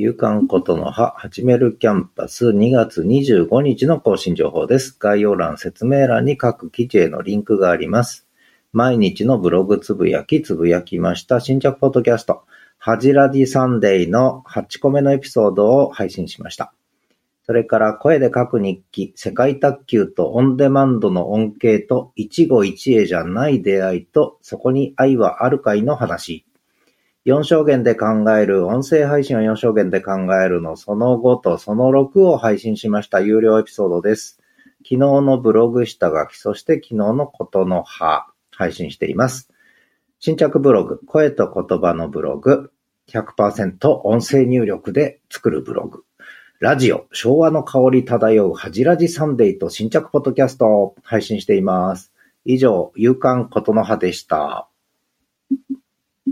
夕刊ことの葉、始めるキャンパス2月25日の更新情報です。概要欄、説明欄に各記事へのリンクがあります。毎日のブログつぶやき、つぶやきました。新着ポッドキャスト、はじらじサンデーの8個目のエピソードを配信しました。それから声で書く日記、世界卓球とオンデマンドの恩恵と一期一会じゃない出会いとそこに愛はあるかいの話。4証言で考える、音声配信を4証言で考えるのその5とその6を配信しました有料エピソードです。昨日のブログ下書き、そして昨日のことの葉、配信しています。新着ブログ、声と言葉のブログ、100%音声入力で作るブログ。ラジオ、昭和の香り漂うはじらじサンデーと新着ポッドキャストを配信しています。以上、夕刊ことの葉でした。